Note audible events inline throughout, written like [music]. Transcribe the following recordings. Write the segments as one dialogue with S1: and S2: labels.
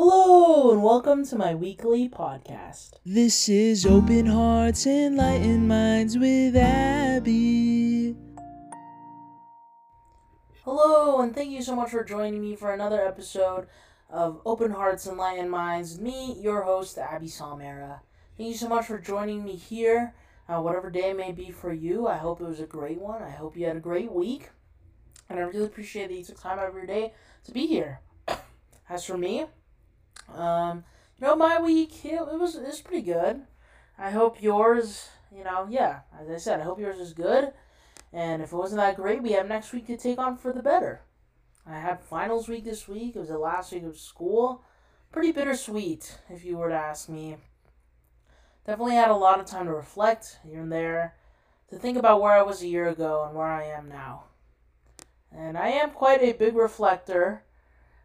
S1: Hello, and welcome to my weekly podcast.
S2: This is Open Hearts, and Enlightened Minds with Abby.
S1: Hello, and thank you so much for joining me for another episode of Open Hearts, and Enlightened Minds. Me, your host, Abby Salmera. Thank you so much for joining me here, uh, whatever day may be for you. I hope it was a great one. I hope you had a great week. And I really appreciate that you took time out of your day to be here. [coughs] As for me, um, you know, my week it, it was it was pretty good. I hope yours, you know, yeah, as I said, I hope yours is good. And if it wasn't that great, we have next week to take on for the better. I had finals week this week. It was the last week of school. Pretty bittersweet, if you were to ask me. Definitely had a lot of time to reflect here and there, to think about where I was a year ago and where I am now. And I am quite a big reflector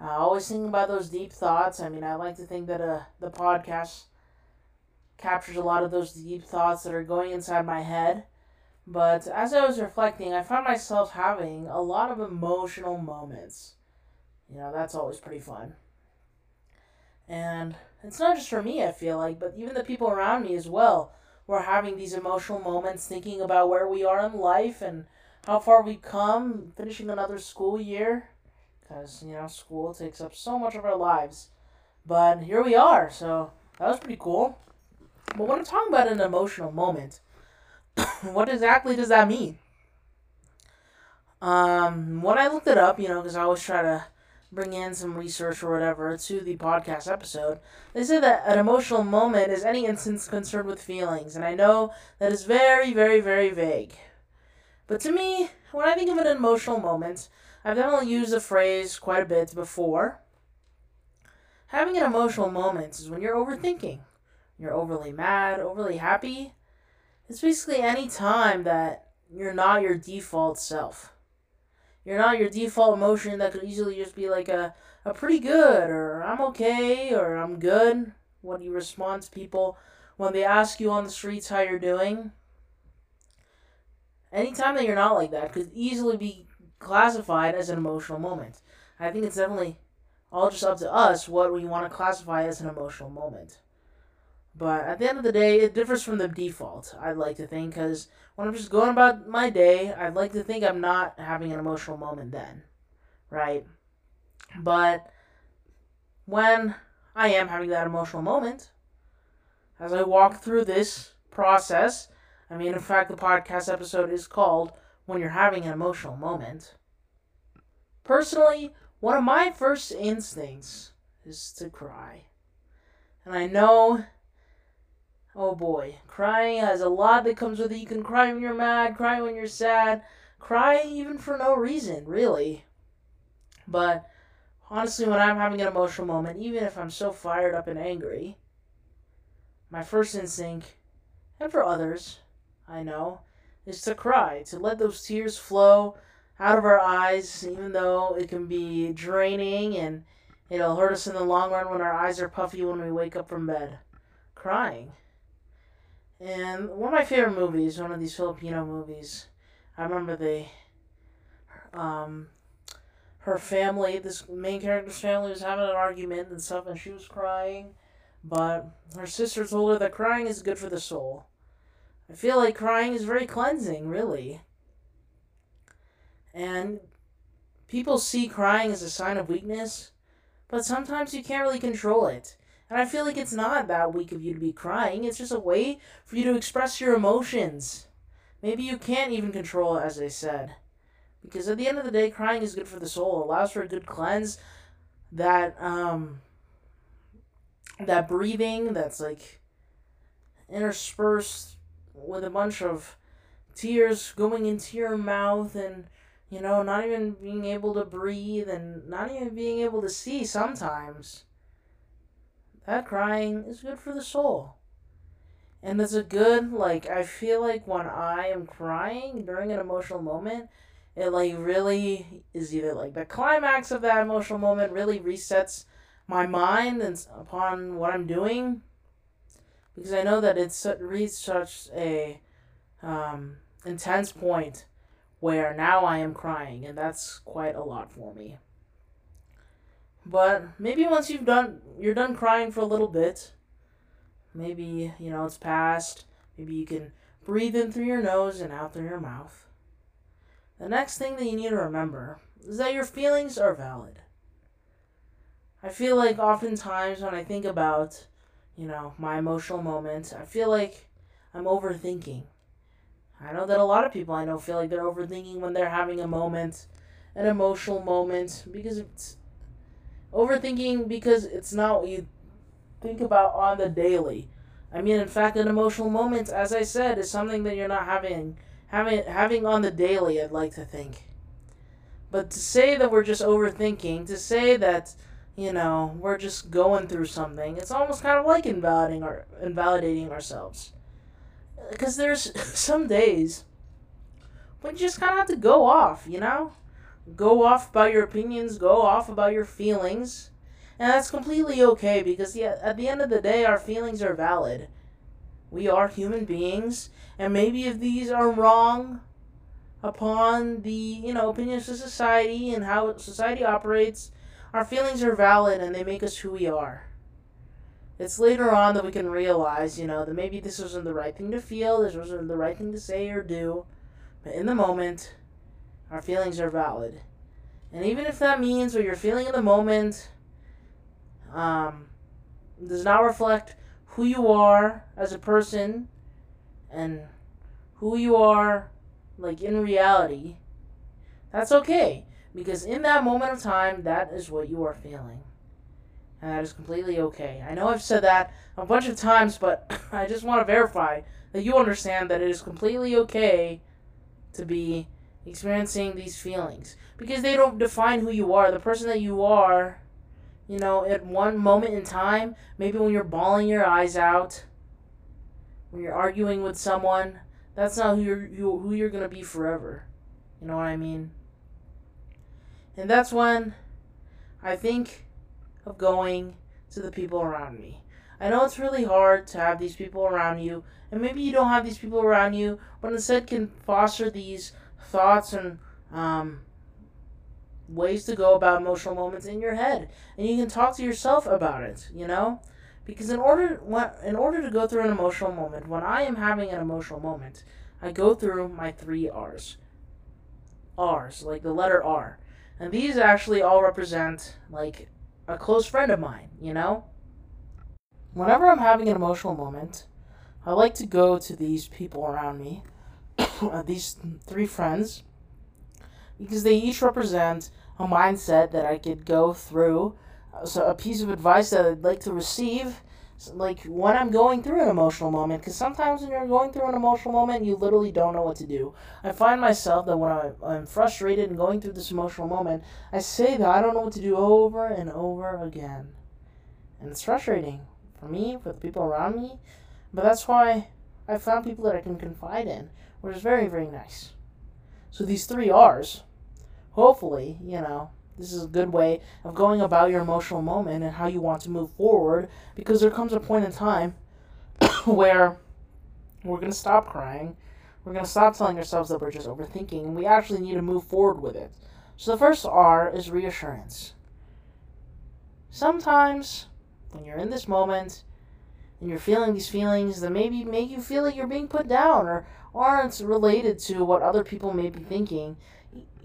S1: uh, always thinking about those deep thoughts. I mean, I like to think that uh, the podcast captures a lot of those deep thoughts that are going inside my head. But as I was reflecting, I found myself having a lot of emotional moments. You know, that's always pretty fun. And it's not just for me, I feel like, but even the people around me as well. We're having these emotional moments thinking about where we are in life and how far we've come, finishing another school year because you know school takes up so much of our lives. But here we are, so that was pretty cool. But when I'm talking about an emotional moment, [coughs] what exactly does that mean? Um, when I looked it up, you know, because I always try to bring in some research or whatever to the podcast episode, they said that an emotional moment is any instance concerned with feelings, and I know that is very, very, very vague. But to me, when I think of an emotional moment, I've definitely used the phrase quite a bit before. Having an emotional moment is when you're overthinking. You're overly mad, overly happy. It's basically any time that you're not your default self. You're not your default emotion that could easily just be like a, a pretty good or I'm okay or I'm good when you respond to people when they ask you on the streets how you're doing. Anytime that you're not like that could easily be classified as an emotional moment. I think it's definitely all just up to us what we want to classify as an emotional moment. But at the end of the day, it differs from the default, I'd like to think, because when I'm just going about my day, I'd like to think I'm not having an emotional moment then, right? But when I am having that emotional moment, as I walk through this process, I mean, in fact, the podcast episode is called when you're having an emotional moment. Personally, one of my first instincts is to cry. And I know, oh boy, crying has a lot that comes with it. You can cry when you're mad, cry when you're sad, cry even for no reason, really. But honestly, when I'm having an emotional moment, even if I'm so fired up and angry, my first instinct, and for others, I know, is to cry, to let those tears flow out of our eyes, even though it can be draining and it'll hurt us in the long run when our eyes are puffy when we wake up from bed. Crying. And one of my favorite movies, one of these Filipino movies, I remember the um, her family, this main character's family was having an argument and stuff, and she was crying, but her sister told her that crying is good for the soul. I feel like crying is very cleansing, really. And people see crying as a sign of weakness, but sometimes you can't really control it. And I feel like it's not that weak of you to be crying, it's just a way for you to express your emotions. Maybe you can't even control it, as I said. Because at the end of the day, crying is good for the soul. It allows for a good cleanse. That, um, that breathing that's like interspersed with a bunch of tears going into your mouth and you know not even being able to breathe and not even being able to see sometimes. That crying is good for the soul. And it's a good like i feel like when i am crying during an emotional moment it like really is either like the climax of that emotional moment really resets my mind and upon what i'm doing because I know that it's reached such a um, intense point where now I am crying, and that's quite a lot for me. But maybe once you've done, you're done crying for a little bit. Maybe you know it's past. Maybe you can breathe in through your nose and out through your mouth. The next thing that you need to remember is that your feelings are valid. I feel like oftentimes when I think about, you know, my emotional moments, I feel like I'm overthinking. I know that a lot of people I know feel like they're overthinking when they're having a moment, an emotional moment, because it's overthinking because it's not what you think about on the daily. I mean, in fact, an emotional moment, as I said, is something that you're not having having having on the daily. I'd like to think, but to say that we're just overthinking, to say that you know we're just going through something, it's almost kind of like invalidating our invalidating ourselves. Because there's [laughs] some days when you just kind of have to go off, you know, go off about your opinions, go off about your feelings and that's completely okay because yeah, at the end of the day, our feelings are valid. We are human beings, and maybe if these are wrong upon the you know opinions of society and how society operates, our feelings are valid and they make us who we are. It's later on that we can realize, you know, that maybe this wasn't the right thing to feel, this wasn't the right thing to say or do, but in the moment, our feelings are valid. And even if that means what you're feeling in the moment um, does not reflect who you are as a person and who you are like in reality, that's okay. Because in that moment of time, that is what you are feeling. And that is completely okay. I know I've said that a bunch of times, but [coughs] I just want to verify that you understand that it is completely okay to be experiencing these feelings. Because they don't define who you are. The person that you are you know, at one moment in time, maybe when you're bawling your eyes out, when you're arguing with someone, that's not who you're who you're gonna be forever. You know what I mean? And that's when I think of going to the people around me. I know it's really hard to have these people around you, and maybe you don't have these people around you, but instead can foster these thoughts and um, ways to go about emotional moments in your head. And you can talk to yourself about it you know? Because in order in order to go through an emotional moment when i am having an emotional moment i go through my three r's. R's like the letter r and these actually all represent like a close friend of mine you know whenever i'm having an emotional moment i like to go to these people around me [coughs] uh, these three friends because they each represent a mindset that I could go through. Uh, so a piece of advice that I'd like to receive, like when I'm going through an emotional moment, because sometimes when you're going through an emotional moment, you literally don't know what to do. I find myself that when I'm frustrated and going through this emotional moment, I say that I don't know what to do over and over again, and it's frustrating for me, for the people around me. But that's why I found people that I can confide in, which is very, very nice. So these three R's hopefully, you know, this is a good way of going about your emotional moment and how you want to move forward because there comes a point in time [coughs] where we're going to stop crying. We're going to stop telling ourselves that we're just overthinking and we actually need to move forward with it. So the first R is reassurance. Sometimes when you're in this moment and you're feeling these feelings that maybe make you feel like you're being put down or aren't related to what other people may be thinking,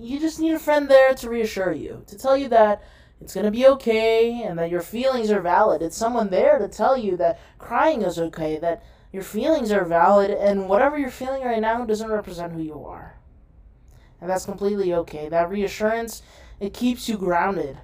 S1: you just need a friend there to reassure you, to tell you that it's going to be okay and that your feelings are valid. It's someone there to tell you that crying is okay, that your feelings are valid, and whatever you're feeling right now doesn't represent who you are. And that's completely okay. That reassurance, it keeps you grounded.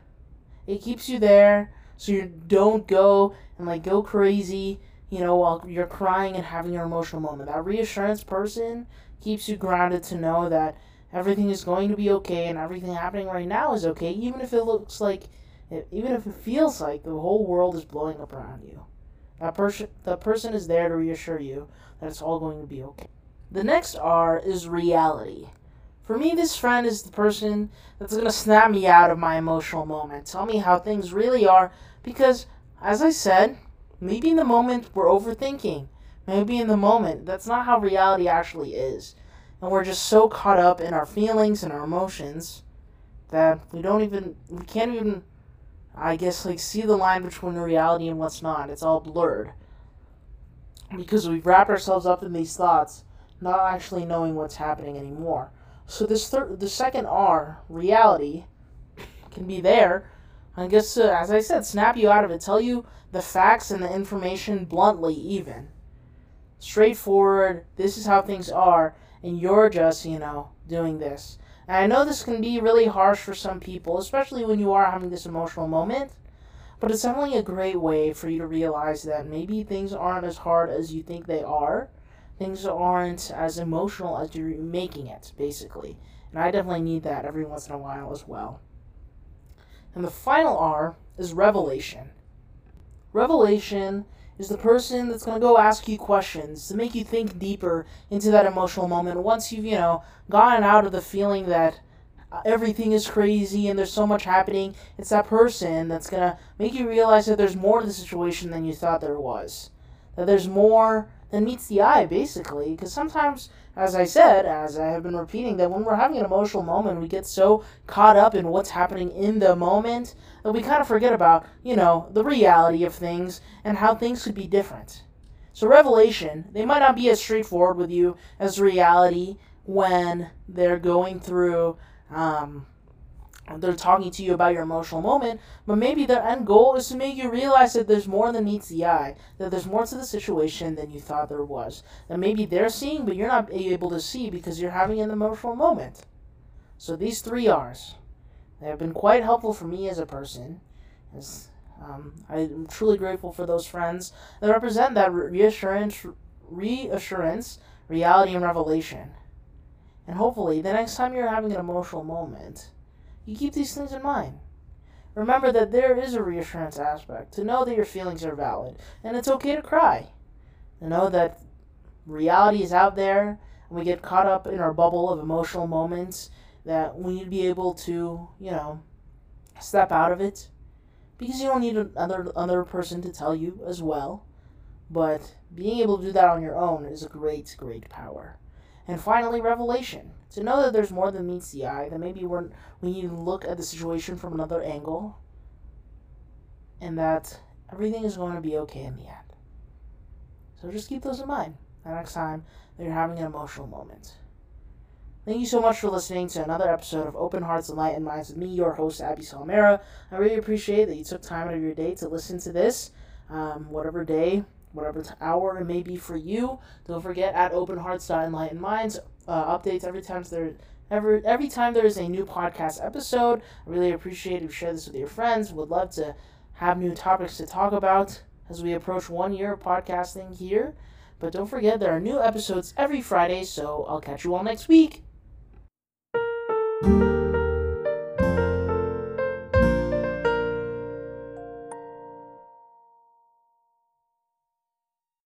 S1: It keeps you there so you don't go and like go crazy, you know, while you're crying and having your emotional moment. That reassurance person keeps you grounded to know that everything is going to be okay and everything happening right now is okay, even if it looks like, even if it feels like the whole world is blowing up around you. That person, that person is there to reassure you that it's all going to be okay. The next R is reality. For me, this friend is the person that's going to snap me out of my emotional moment, tell me how things really are, because, as I said, maybe in the moment we're overthinking. Maybe in the moment, that's not how reality actually is and we're just so caught up in our feelings and our emotions that we don't even we can't even I guess, like, see the line between reality and what's not. It's all blurred. Because we've wrapped ourselves up in these thoughts, not actually knowing what's happening anymore. So this third, the second R, reality, can be there. I guess, uh, as I said, snap you out of it, tell you the facts and the information bluntly, even straightforward. This is how things are, and you're just, you know, doing this. And I know this can be really harsh for some people, especially when you are having this emotional moment. But it's definitely a great way for you to realize that maybe things aren't as hard as you think they are. Things aren't as emotional as you're making it, basically. And I definitely need that every once in a while as well. And the final R is revelation. Revelation is the person that's going to go ask you questions to make you think deeper into that emotional moment once you've, you know, gotten out of the feeling that uh, everything is crazy and there's so much happening. It's that person that's going to make you realize that there's more to the situation than you thought there was. That there's more than meets the eye, basically. Because sometimes, as I said, as I have been repeating, that when we're having an emotional moment, we get so caught up in what's happening in the moment that we kind of forget about, you know, the reality of things and how things could be different. So, Revelation, they might not be as straightforward with you as reality when they're going through. Um, they're talking to you about your emotional moment, but maybe their end goal is to make you realize that there's more than meets the eye, that there's more to the situation than you thought there was. That maybe they're seeing, but you're not able to see because you're having an emotional moment. So these three R's, they have been quite helpful for me as a person. As, um, I'm truly grateful for those friends that represent that reassurance, reassurance, reality, and revelation. And hopefully, the next time you're having an emotional moment, you keep these things in mind. Remember that there is a reassurance aspect, to know that your feelings are valid, and it's okay to cry. To know that reality is out there, and we get caught up in our bubble of emotional moments, that we need to be able to, you know, step out of it. Because you don't need another, another person to tell you as well. But being able to do that on your own is a great, great power. And finally, revelation. To know that there's more than meets the eye, that maybe we're, we need to look at the situation from another angle, and that everything is going to be okay in the end. So just keep those in mind the next time that you're having an emotional moment. Thank you so much for listening to another episode of Open Hearts and Enlightened Minds with me, your host, Abby Salamera. I really appreciate that you took time out of your day to listen to this, um, whatever day whatever hour it may be for you. Don't forget at Open Hearts Enlightened Minds uh, updates every time there every every time there is a new podcast episode. I really appreciate if you share this with your friends. Would love to have new topics to talk about as we approach one year of podcasting here. But don't forget there are new episodes every Friday, so I'll catch you all next week.